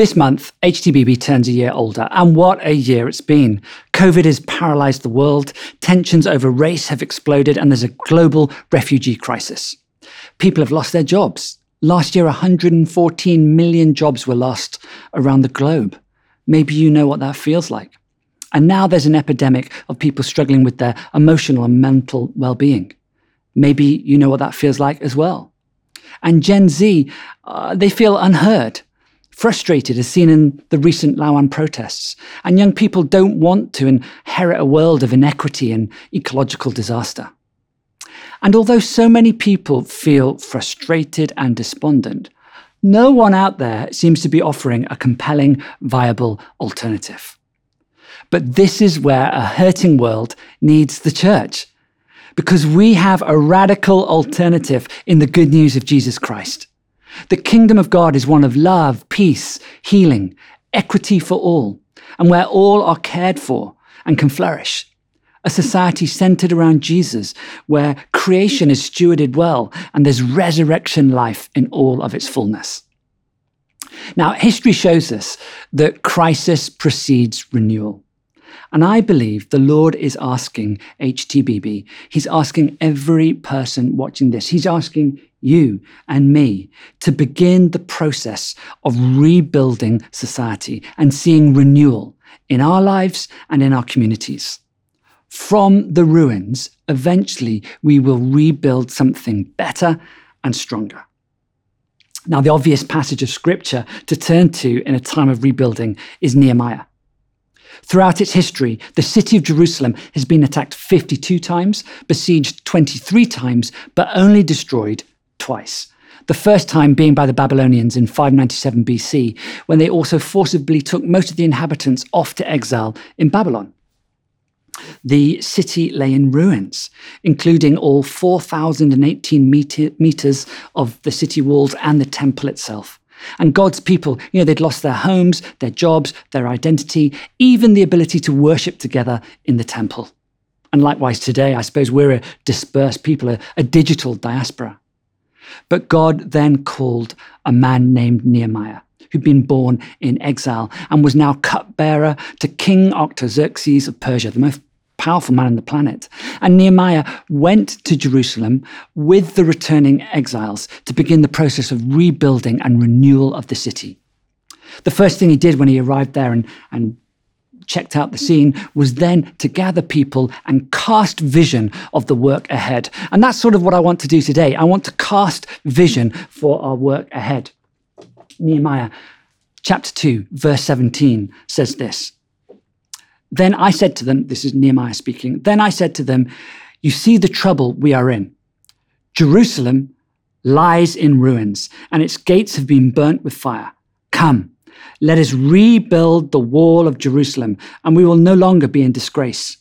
This month, HTBB turns a year older, and what a year it's been. COVID has paralyzed the world, tensions over race have exploded, and there's a global refugee crisis. People have lost their jobs. Last year, 114 million jobs were lost around the globe. Maybe you know what that feels like. And now there's an epidemic of people struggling with their emotional and mental well being. Maybe you know what that feels like as well. And Gen Z, uh, they feel unheard, frustrated, as seen in the recent Lawan protests. And young people don't want to inherit a world of inequity and ecological disaster. And although so many people feel frustrated and despondent, no one out there seems to be offering a compelling, viable alternative. But this is where a hurting world needs the church, because we have a radical alternative in the good news of Jesus Christ. The kingdom of God is one of love, peace, healing, equity for all, and where all are cared for and can flourish. A society centered around Jesus, where creation is stewarded well and there's resurrection life in all of its fullness. Now, history shows us that crisis precedes renewal. And I believe the Lord is asking HTBB, He's asking every person watching this, He's asking you and me to begin the process of rebuilding society and seeing renewal in our lives and in our communities. From the ruins, eventually we will rebuild something better and stronger. Now, the obvious passage of scripture to turn to in a time of rebuilding is Nehemiah. Throughout its history, the city of Jerusalem has been attacked 52 times, besieged 23 times, but only destroyed twice. The first time being by the Babylonians in 597 BC, when they also forcibly took most of the inhabitants off to exile in Babylon. The city lay in ruins, including all 4,018 meters of the city walls and the temple itself. And God's people, you know, they'd lost their homes, their jobs, their identity, even the ability to worship together in the temple. And likewise today, I suppose we're a dispersed people, a, a digital diaspora. But God then called a man named Nehemiah, who'd been born in exile and was now cupbearer to King Artaxerxes of Persia, the most powerful man on the planet. And Nehemiah went to Jerusalem with the returning exiles to begin the process of rebuilding and renewal of the city. The first thing he did when he arrived there and, and checked out the scene was then to gather people and cast vision of the work ahead. And that's sort of what I want to do today. I want to cast vision for our work ahead. Nehemiah chapter 2, verse 17 says this then I said to them, this is Nehemiah speaking, then I said to them, You see the trouble we are in. Jerusalem lies in ruins, and its gates have been burnt with fire. Come, let us rebuild the wall of Jerusalem, and we will no longer be in disgrace.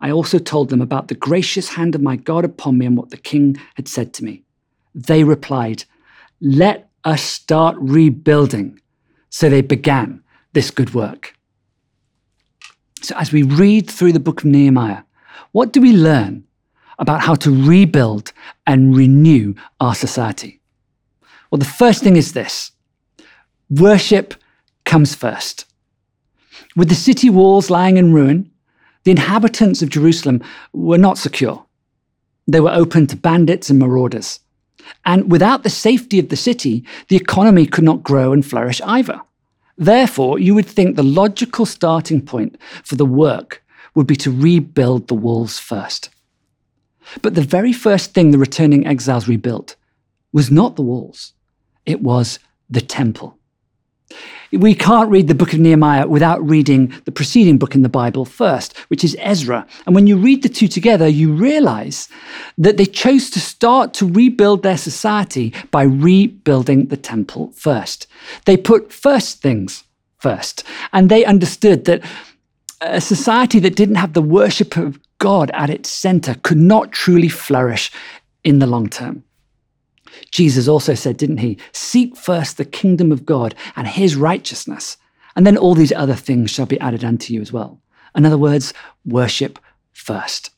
I also told them about the gracious hand of my God upon me and what the king had said to me. They replied, Let us start rebuilding. So they began this good work. So, as we read through the book of Nehemiah, what do we learn about how to rebuild and renew our society? Well, the first thing is this worship comes first. With the city walls lying in ruin, the inhabitants of Jerusalem were not secure. They were open to bandits and marauders. And without the safety of the city, the economy could not grow and flourish either. Therefore, you would think the logical starting point for the work would be to rebuild the walls first. But the very first thing the returning exiles rebuilt was not the walls, it was the temple. We can't read the book of Nehemiah without reading the preceding book in the Bible first, which is Ezra. And when you read the two together, you realize that they chose to start to rebuild their society by rebuilding the temple first. They put first things first, and they understood that a society that didn't have the worship of God at its center could not truly flourish in the long term. Jesus also said, didn't he? Seek first the kingdom of God and his righteousness, and then all these other things shall be added unto you as well. In other words, worship first.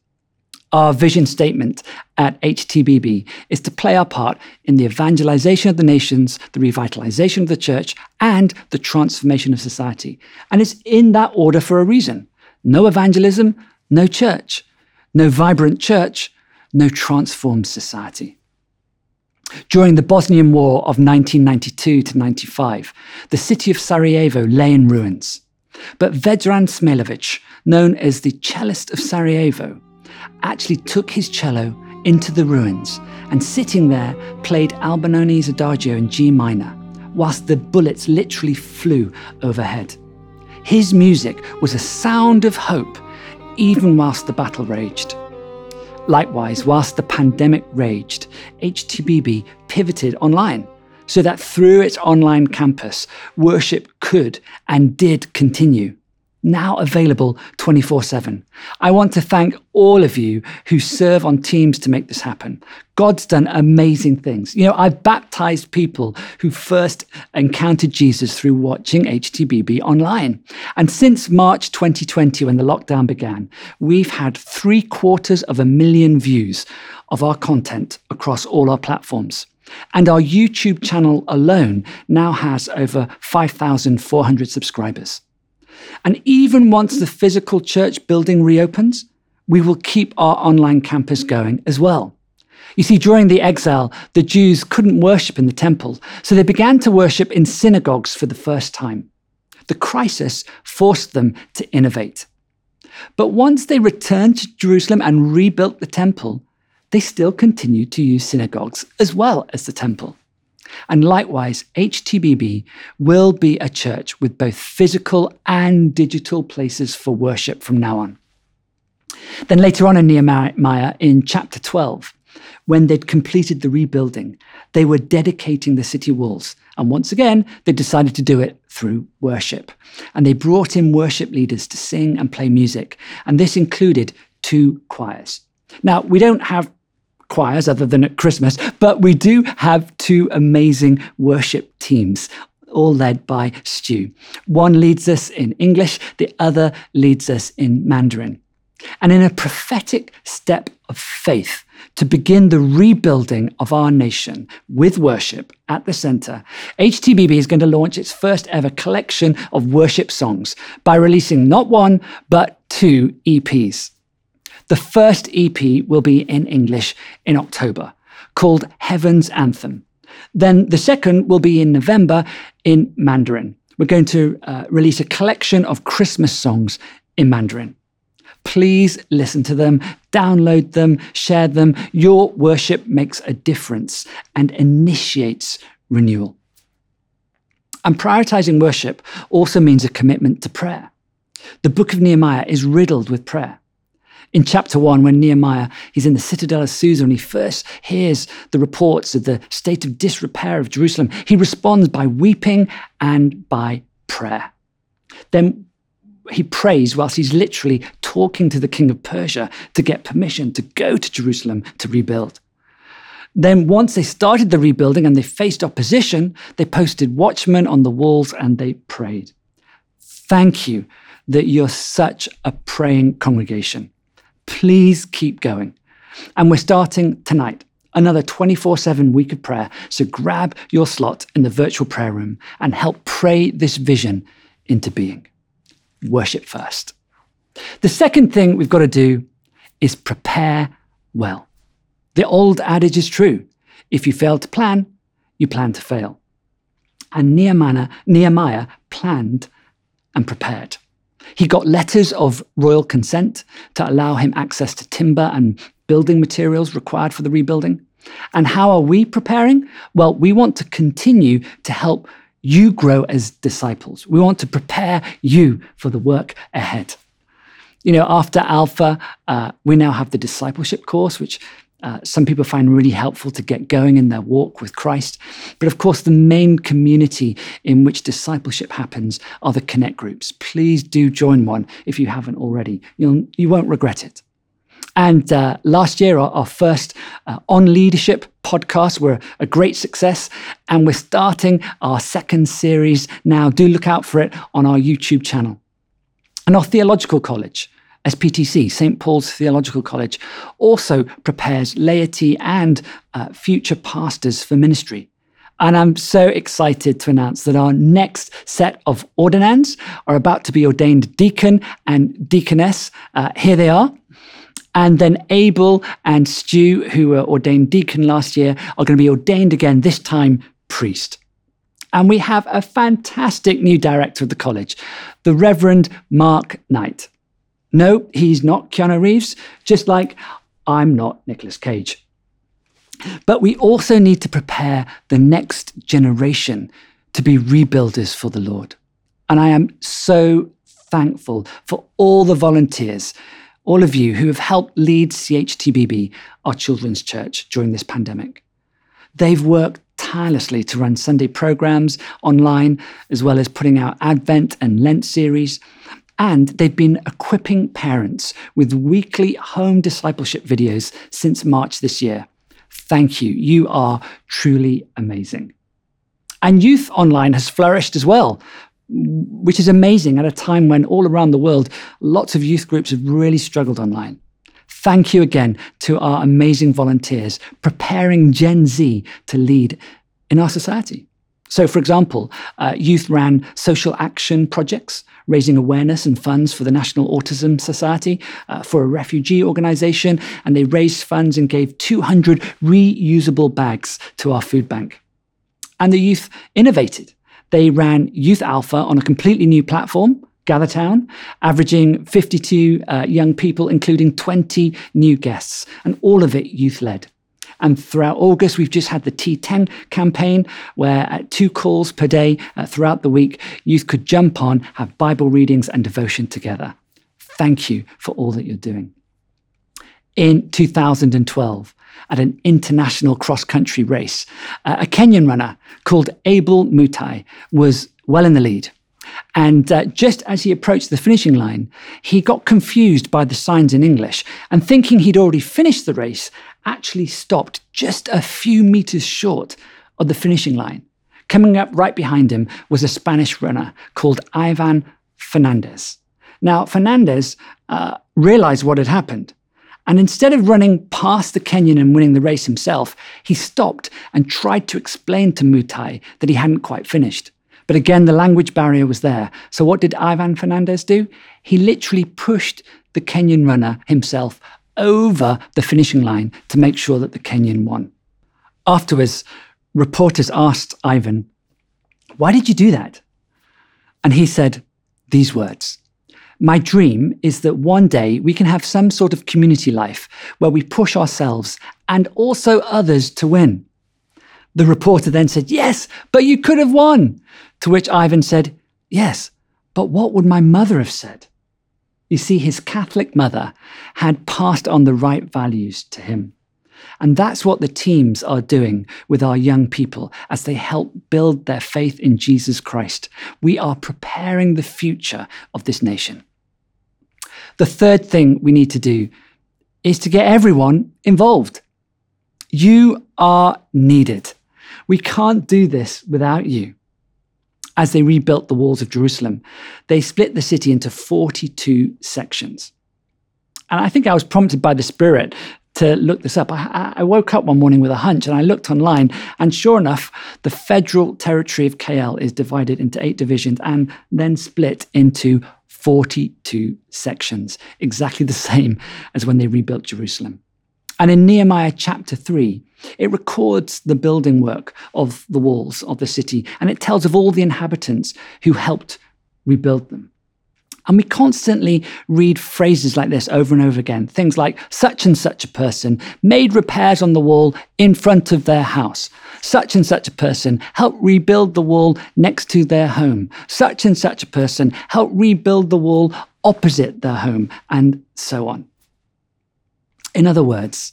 Our vision statement at HTBB is to play our part in the evangelization of the nations, the revitalization of the church, and the transformation of society. And it's in that order for a reason. No evangelism, no church. No vibrant church, no transformed society. During the Bosnian War of 1992 to 95, the city of Sarajevo lay in ruins. But Vedran Smailovic, known as the cellist of Sarajevo, actually took his cello into the ruins and sitting there played Albinoni's Adagio in G minor, whilst the bullets literally flew overhead. His music was a sound of hope, even whilst the battle raged. Likewise, whilst the pandemic raged, HTBB pivoted online so that through its online campus, worship could and did continue now available 24 7. I want to thank all of you who serve on teams to make this happen. God's done amazing things. You know, I've baptized people who first encountered Jesus through watching HTBB online. And since March 2020, when the lockdown began, we've had three quarters of a million views of our content across all our platforms. And our YouTube channel alone now has over 5,400 subscribers. And even once the physical church building reopens, we will keep our online campus going as well. You see, during the exile, the Jews couldn't worship in the temple, so they began to worship in synagogues for the first time. The crisis forced them to innovate. But once they returned to Jerusalem and rebuilt the temple, they still continued to use synagogues as well as the temple. And likewise, HTBB will be a church with both physical and digital places for worship from now on. Then later on in Nehemiah, in chapter 12, when they'd completed the rebuilding, they were dedicating the city walls. And once again, they decided to do it through worship. And they brought in worship leaders to sing and play music. And this included two choirs. Now, we don't have choirs other than at Christmas, but we do have two amazing worship teams all led by Stu. One leads us in English, the other leads us in Mandarin. And in a prophetic step of faith to begin the rebuilding of our nation with worship at the center, HTBB is going to launch its first ever collection of worship songs by releasing not one, but two EPs. The first EP will be in English in October, called Heaven's Anthem. Then the second will be in November in Mandarin. We're going to uh, release a collection of Christmas songs in Mandarin. Please listen to them, download them, share them. Your worship makes a difference and initiates renewal. And prioritizing worship also means a commitment to prayer. The book of Nehemiah is riddled with prayer in chapter one, when Nehemiah he's in the citadel of Susa and he first hears the reports of the state of disrepair of Jerusalem, he responds by weeping and by prayer. Then he prays whilst he's literally talking to the king of Persia to get permission to go to Jerusalem to rebuild. Then, once they started the rebuilding and they faced opposition, they posted watchmen on the walls and they prayed. Thank you that you're such a praying congregation. Please keep going. And we're starting tonight another 24 7 week of prayer. So grab your slot in the virtual prayer room and help pray this vision into being. Worship first. The second thing we've got to do is prepare well. The old adage is true if you fail to plan, you plan to fail. And Nehemiah, Nehemiah planned and prepared. He got letters of royal consent to allow him access to timber and building materials required for the rebuilding. And how are we preparing? Well, we want to continue to help you grow as disciples. We want to prepare you for the work ahead. You know, after Alpha, uh, we now have the discipleship course, which uh, some people find really helpful to get going in their walk with Christ. But of course, the main community in which discipleship happens are the connect groups. Please do join one if you haven't already. You'll, you won't regret it. And uh, last year, our, our first uh, On Leadership podcast were a great success. And we're starting our second series now. Do look out for it on our YouTube channel. And our theological college SPTC, St. Paul's Theological College, also prepares laity and uh, future pastors for ministry. And I'm so excited to announce that our next set of ordinands are about to be ordained deacon and deaconess. Uh, here they are. And then Abel and Stu, who were ordained deacon last year, are going to be ordained again, this time priest. And we have a fantastic new director of the college, the Reverend Mark Knight. No, he's not Keanu Reeves, just like I'm not Nicolas Cage. But we also need to prepare the next generation to be rebuilders for the Lord. And I am so thankful for all the volunteers, all of you who have helped lead CHTBB, our children's church, during this pandemic. They've worked tirelessly to run Sunday programs online, as well as putting out Advent and Lent series. And they've been equipping parents with weekly home discipleship videos since March this year. Thank you. You are truly amazing. And youth online has flourished as well, which is amazing at a time when all around the world, lots of youth groups have really struggled online. Thank you again to our amazing volunteers preparing Gen Z to lead in our society. So, for example, uh, youth ran social action projects, raising awareness and funds for the National Autism Society, uh, for a refugee organization, and they raised funds and gave 200 reusable bags to our food bank. And the youth innovated. They ran Youth Alpha on a completely new platform, Gathertown, averaging 52 uh, young people, including 20 new guests, and all of it youth led. And throughout August, we've just had the T10 campaign, where at two calls per day uh, throughout the week, youth could jump on, have Bible readings and devotion together. Thank you for all that you're doing. In 2012, at an international cross country race, uh, a Kenyan runner called Abel Mutai was well in the lead. And uh, just as he approached the finishing line, he got confused by the signs in English and thinking he'd already finished the race, actually stopped just a few meters short of the finishing line. Coming up right behind him was a Spanish runner called Ivan Fernandez. Now, Fernandez uh, realized what had happened. And instead of running past the Kenyan and winning the race himself, he stopped and tried to explain to Mutai that he hadn't quite finished. But again, the language barrier was there. So what did Ivan Fernandez do? He literally pushed the Kenyan runner himself over the finishing line to make sure that the Kenyan won. Afterwards, reporters asked Ivan, Why did you do that? And he said these words My dream is that one day we can have some sort of community life where we push ourselves and also others to win. The reporter then said, Yes, but you could have won. To which Ivan said, Yes, but what would my mother have said? You see, his Catholic mother had passed on the right values to him. And that's what the teams are doing with our young people as they help build their faith in Jesus Christ. We are preparing the future of this nation. The third thing we need to do is to get everyone involved. You are needed. We can't do this without you as they rebuilt the walls of Jerusalem, they split the city into 42 sections. And I think I was prompted by the Spirit to look this up. I, I, woke up one morning with a hunch and I looked online, and sure enough, the federal territory of KL is divided into eight divisions and then split into 42 sections, exactly the same as when they rebuilt Jerusalem. And in Nehemiah chapter 3, it records the building work of the walls of the city and it tells of all the inhabitants who helped rebuild them. And we constantly read phrases like this over and over again. Things like, such and such a person made repairs on the wall in front of their house. Such and such a person helped rebuild the wall next to their home. Such and such a person helped rebuild the wall opposite their home, and so on. In other words,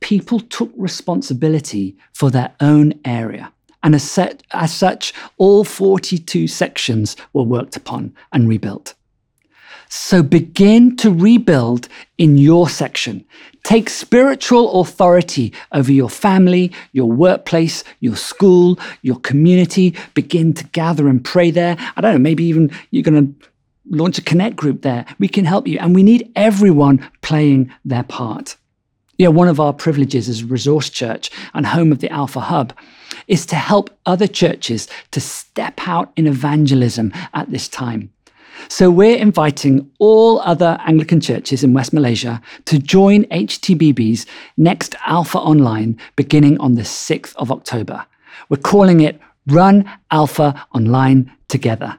people took responsibility for their own area. And as, set, as, such, all 42 sections were worked upon and rebuilt. So begin to rebuild in your section. Take spiritual authority over your family, your workplace, your school, your community. Begin to gather and pray there. I don't know, maybe even you're going to launch a connect group there. We can help you. And we need everyone playing their part. You know, one of our privileges as a resource church and home of the Alpha Hub is to help other churches to step out in evangelism at this time. So we're inviting all other Anglican churches in West Malaysia to join HTBB's next Alpha Online beginning on the 6th of October. We're calling it Run Alpha Online Together.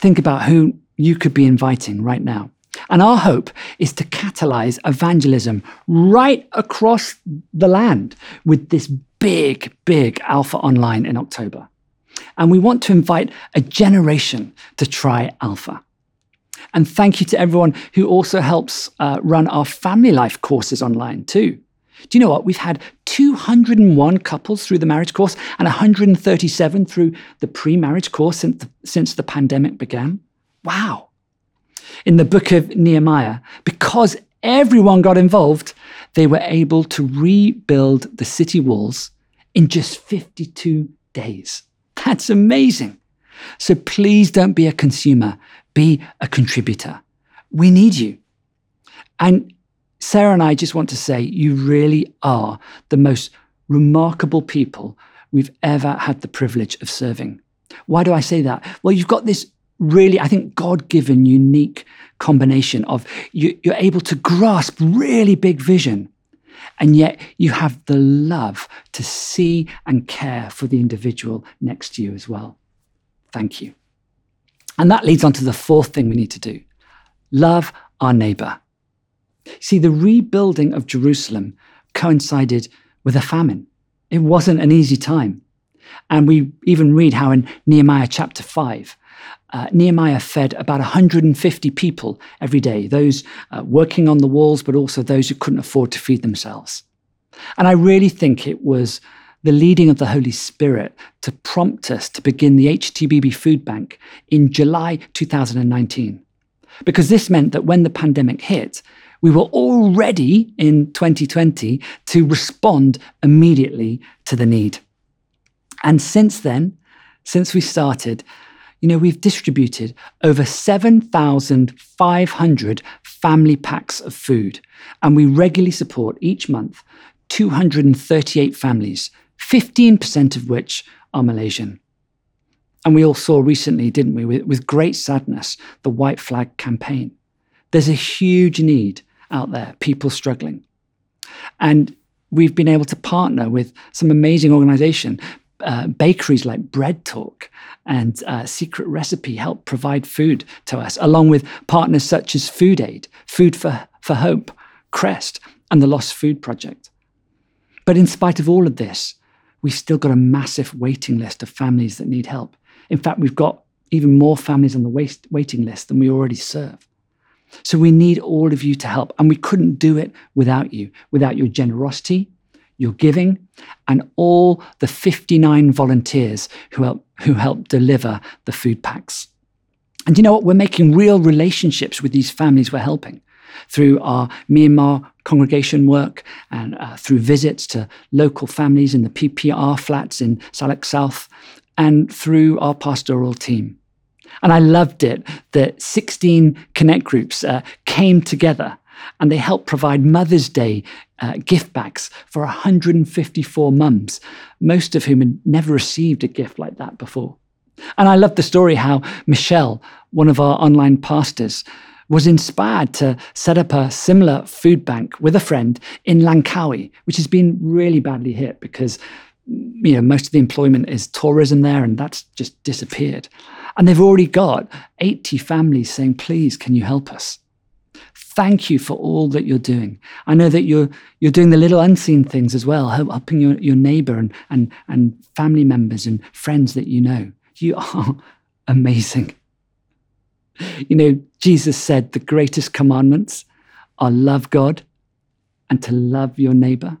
Think about who you could be inviting right now. And our hope is to catalyze evangelism right across the land with this big, big Alpha Online in October. And we want to invite a generation to try Alpha. And thank you to everyone who also helps uh, run our family life courses online too. Do you know what? We've had 201 couples through the marriage course and 137 through the pre marriage course since the, since the pandemic began. Wow. In the book of Nehemiah, because everyone got involved, they were able to rebuild the city walls in just 52 days. That's amazing. So please don't be a consumer, be a contributor. We need you. And Sarah and I just want to say you really are the most remarkable people we've ever had the privilege of serving. Why do I say that? Well, you've got this really, I think, God given, unique combination of you, are able to grasp really big vision and yet you have the love to see and care for the individual next to you as well. Thank you. And that leads on to the fourth thing we need to do love our neighbor. See, the rebuilding of Jerusalem coincided with a famine. It wasn't an easy time. And we even read how in Nehemiah chapter 5, uh, Nehemiah fed about 150 people every day, those uh, working on the walls, but also those who couldn't afford to feed themselves. And I really think it was the leading of the Holy Spirit to prompt us to begin the HTBB Food Bank in July 2019. Because this meant that when the pandemic hit, we were all ready in 2020 to respond immediately to the need. And since then, since we started, you know, we've distributed over 7,500 family packs of food, and we regularly support each month 238 families, 15% of which are Malaysian. And we all saw recently, didn't we, with, with great sadness, the White Flag campaign. There's a huge need out there, people struggling. And we've been able to partner with some amazing organization uh, bakeries like Bread Talk and uh, Secret Recipe help provide food to us, along with partners such as Food Aid, Food for, for Hope, Crest, and the Lost Food Project. But in spite of all of this, we've still got a massive waiting list of families that need help. In fact, we've got even more families on the waiting list than we already serve. So we need all of you to help. And we couldn't do it without you, without your generosity, your giving, and all the 59 volunteers who help, who help deliver the food packs. And you know what? We're making real relationships with these families we're helping through our Myanmar congregation work and uh, through visits to local families in the PPR flats in Salak South and through our pastoral team. And I loved it that 16 connect groups uh, came together and they helped provide Mother's Day uh, gift bags for 154 mums, most of whom had never received a gift like that before. And I love the story how Michelle, one of our online pastors, was inspired to set up a similar food bank with a friend in Langkawi, which has been really badly hit because you know most of the employment is tourism there and that's just disappeared. And they've already got 80 families saying, please, can you help us? Thank you for all that you're doing. I know that you're you're doing the little unseen things as well, helping your, your neighbor and, and, and family members and friends that you know. You are amazing. You know, Jesus said the greatest commandments are love God and to love your neighbor.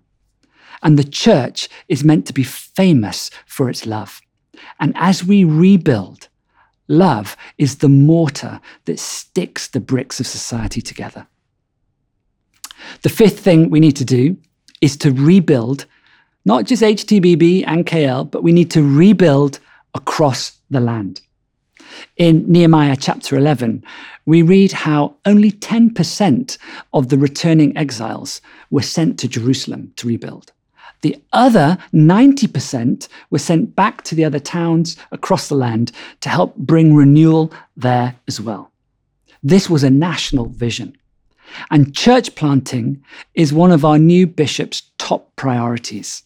And the church is meant to be famous for its love. And as we rebuild, Love is the mortar that sticks the bricks of society together. The fifth thing we need to do is to rebuild not just HTBB and KL, but we need to rebuild across the land. In Nehemiah chapter 11, we read how only 10% of the returning exiles were sent to Jerusalem to rebuild. The other 90% were sent back to the other towns across the land to help bring renewal there as well. This was a national vision. And church planting is one of our new bishop's top priorities.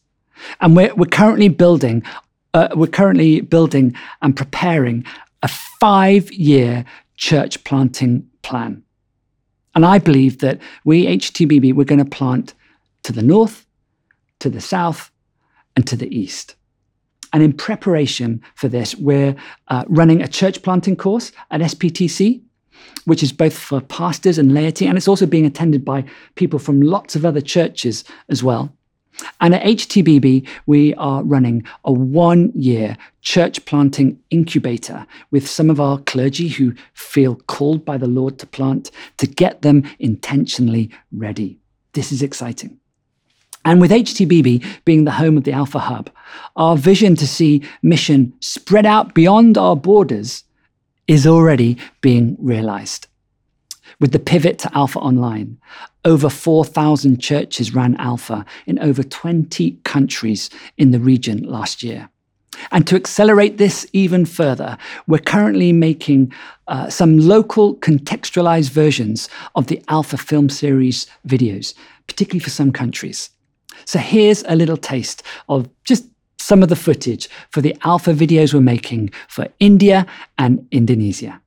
And we're, we're currently building, uh, we're currently building and preparing a five-year church planting plan. And I believe that we, HTBB, we're going to plant to the north, to the south, and to the east. And in preparation for this, we're uh, running a church planting course at SPTC, which is both for pastors and laity, and it's also being attended by people from lots of other churches as well. And at HTBB, we are running a one year church planting incubator with some of our clergy who feel called by the Lord to plant to get them intentionally ready. This is exciting. And with HTBB being the home of the Alpha Hub, our vision to see mission spread out beyond our borders is already being realized. With the pivot to Alpha Online, over 4,000 churches ran Alpha in over 20 countries in the region last year. And to accelerate this even further, we're currently making uh, some local contextualized versions of the Alpha film series videos, particularly for some countries. So here's a little taste of just some of the footage for the Alpha videos we're making for India and Indonesia.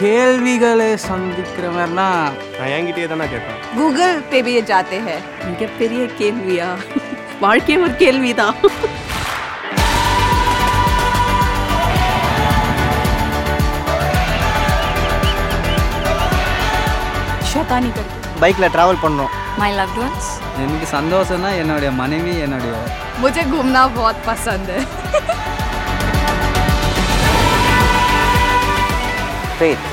கேள்விகளை சந்திக்கிற மாதிரினா நான் என்கிட்டயே தான் நான் கேட்பேன் Google पे भी ये जाते हैं மிகப்பெரிய கேள்வியா வாழ்க்கை ஒரு கேள்விதான் शैतानी करके பைக்கில் ட்ராவல் பண்ணோம் माय लव्ड वंस எனக்கு சந்தோஷம்னா என்னுடைய மனைவி என்னுடைய मुझे घूमना बहुत पसंद है ஃபேத்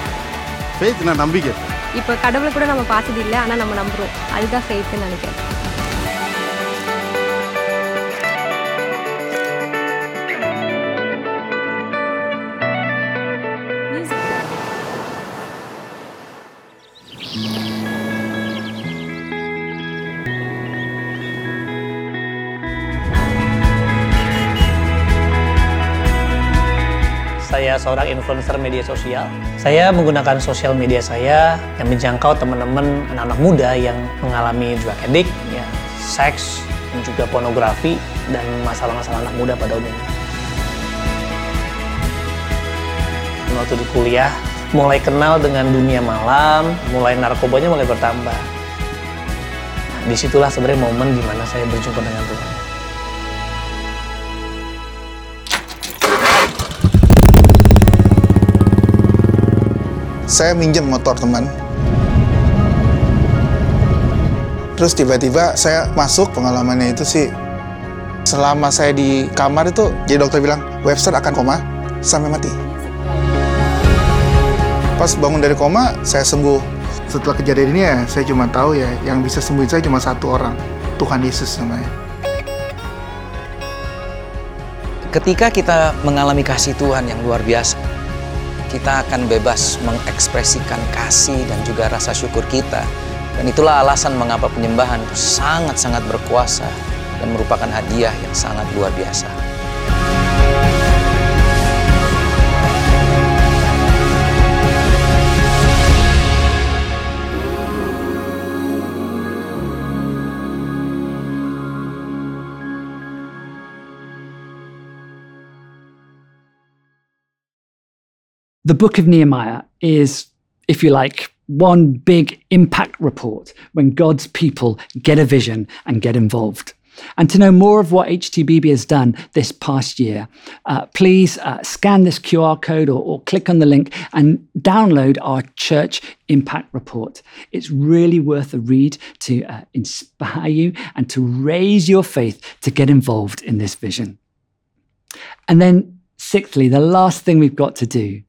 ஃபேத் நான் நம்பிக்கை. இப்போ கடவுளை கூட நம்ம பார்த்தது இல்லை ஆனால் நம்ம நம்புகிறோம் அதுதான் ஃபேத்துன்னு நினைக்கிறேன். Seorang influencer media sosial. Saya menggunakan sosial media saya yang menjangkau teman-teman anak-anak muda yang mengalami drug addict, ya, seks, dan juga pornografi dan masalah-masalah anak muda pada umumnya. Waktu di kuliah, mulai kenal dengan dunia malam, mulai narkobanya mulai bertambah. Nah, di situlah sebenarnya momen di mana saya berjumpa dengan Tuhan. Saya minjem motor teman. Terus tiba-tiba saya masuk pengalamannya itu sih selama saya di kamar itu jadi dokter bilang Webster akan koma sampai mati. Pas bangun dari koma saya sembuh. Setelah kejadian ini ya saya cuma tahu ya yang bisa sembuhin saya cuma satu orang Tuhan Yesus namanya. Ketika kita mengalami kasih Tuhan yang luar biasa, kita akan bebas mengekspresikan kasih dan juga rasa syukur kita. Dan itulah alasan mengapa penyembahan sangat-sangat berkuasa dan merupakan hadiah yang sangat luar biasa. The book of Nehemiah is, if you like, one big impact report when God's people get a vision and get involved. And to know more of what HTBB has done this past year, uh, please uh, scan this QR code or, or click on the link and download our church impact report. It's really worth a read to uh, inspire you and to raise your faith to get involved in this vision. And then, sixthly, the last thing we've got to do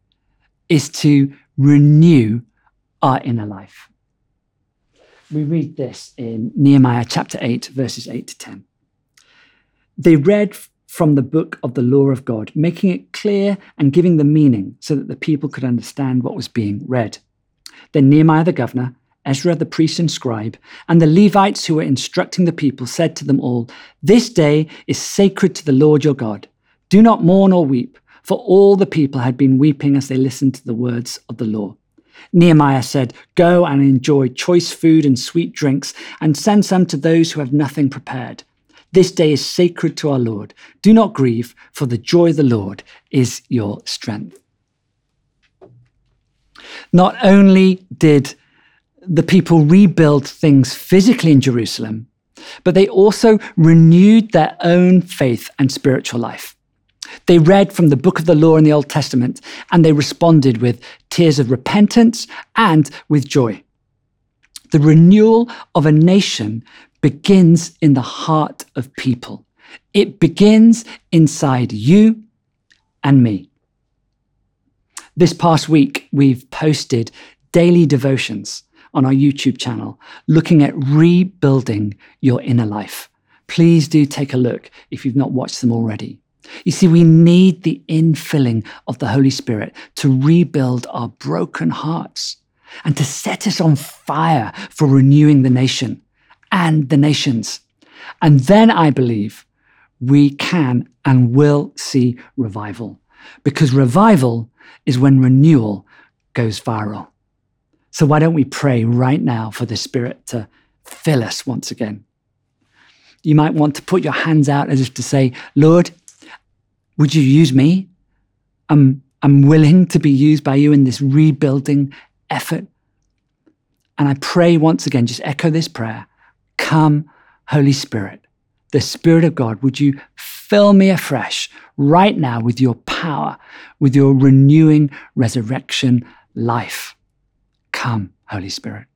is to renew our inner life. We read this in Nehemiah chapter 8, verses 8 to 10. They read from the book of the law of God, making it clear and giving the meaning so that the people could understand what was being read. Then Nehemiah the governor, Ezra the priest and scribe, and the Levites who were instructing the people said to them all, This day is sacred to the Lord your God. Do not mourn or weep, for all the people had been weeping as they listened to the words of the law. Nehemiah said, Go and enjoy choice food and sweet drinks, and send some to those who have nothing prepared. This day is sacred to our Lord. Do not grieve, for the joy of the Lord is your strength. Not only did the people rebuild things physically in Jerusalem, but they also renewed their own faith and spiritual life. They read from the book of the law in the Old Testament and they responded with tears of repentance and with joy. The renewal of a nation begins in the heart of people. It begins inside you and me. This past week, we've posted daily devotions on our YouTube channel looking at rebuilding your inner life. Please do take a look if you've not watched them already. You see, we need the infilling of the Holy Spirit to rebuild our broken hearts and to set us on fire for renewing the nation and the nations. And then I believe we can and will see revival because revival is when renewal goes viral. So why don't we pray right now for the Spirit to fill us once again? You might want to put your hands out as if to say, Lord, would you use me? I'm, I'm willing to be used by you in this rebuilding effort. And I pray once again, just echo this prayer Come, Holy Spirit, the Spirit of God, would you fill me afresh right now with your power, with your renewing resurrection life? Come, Holy Spirit.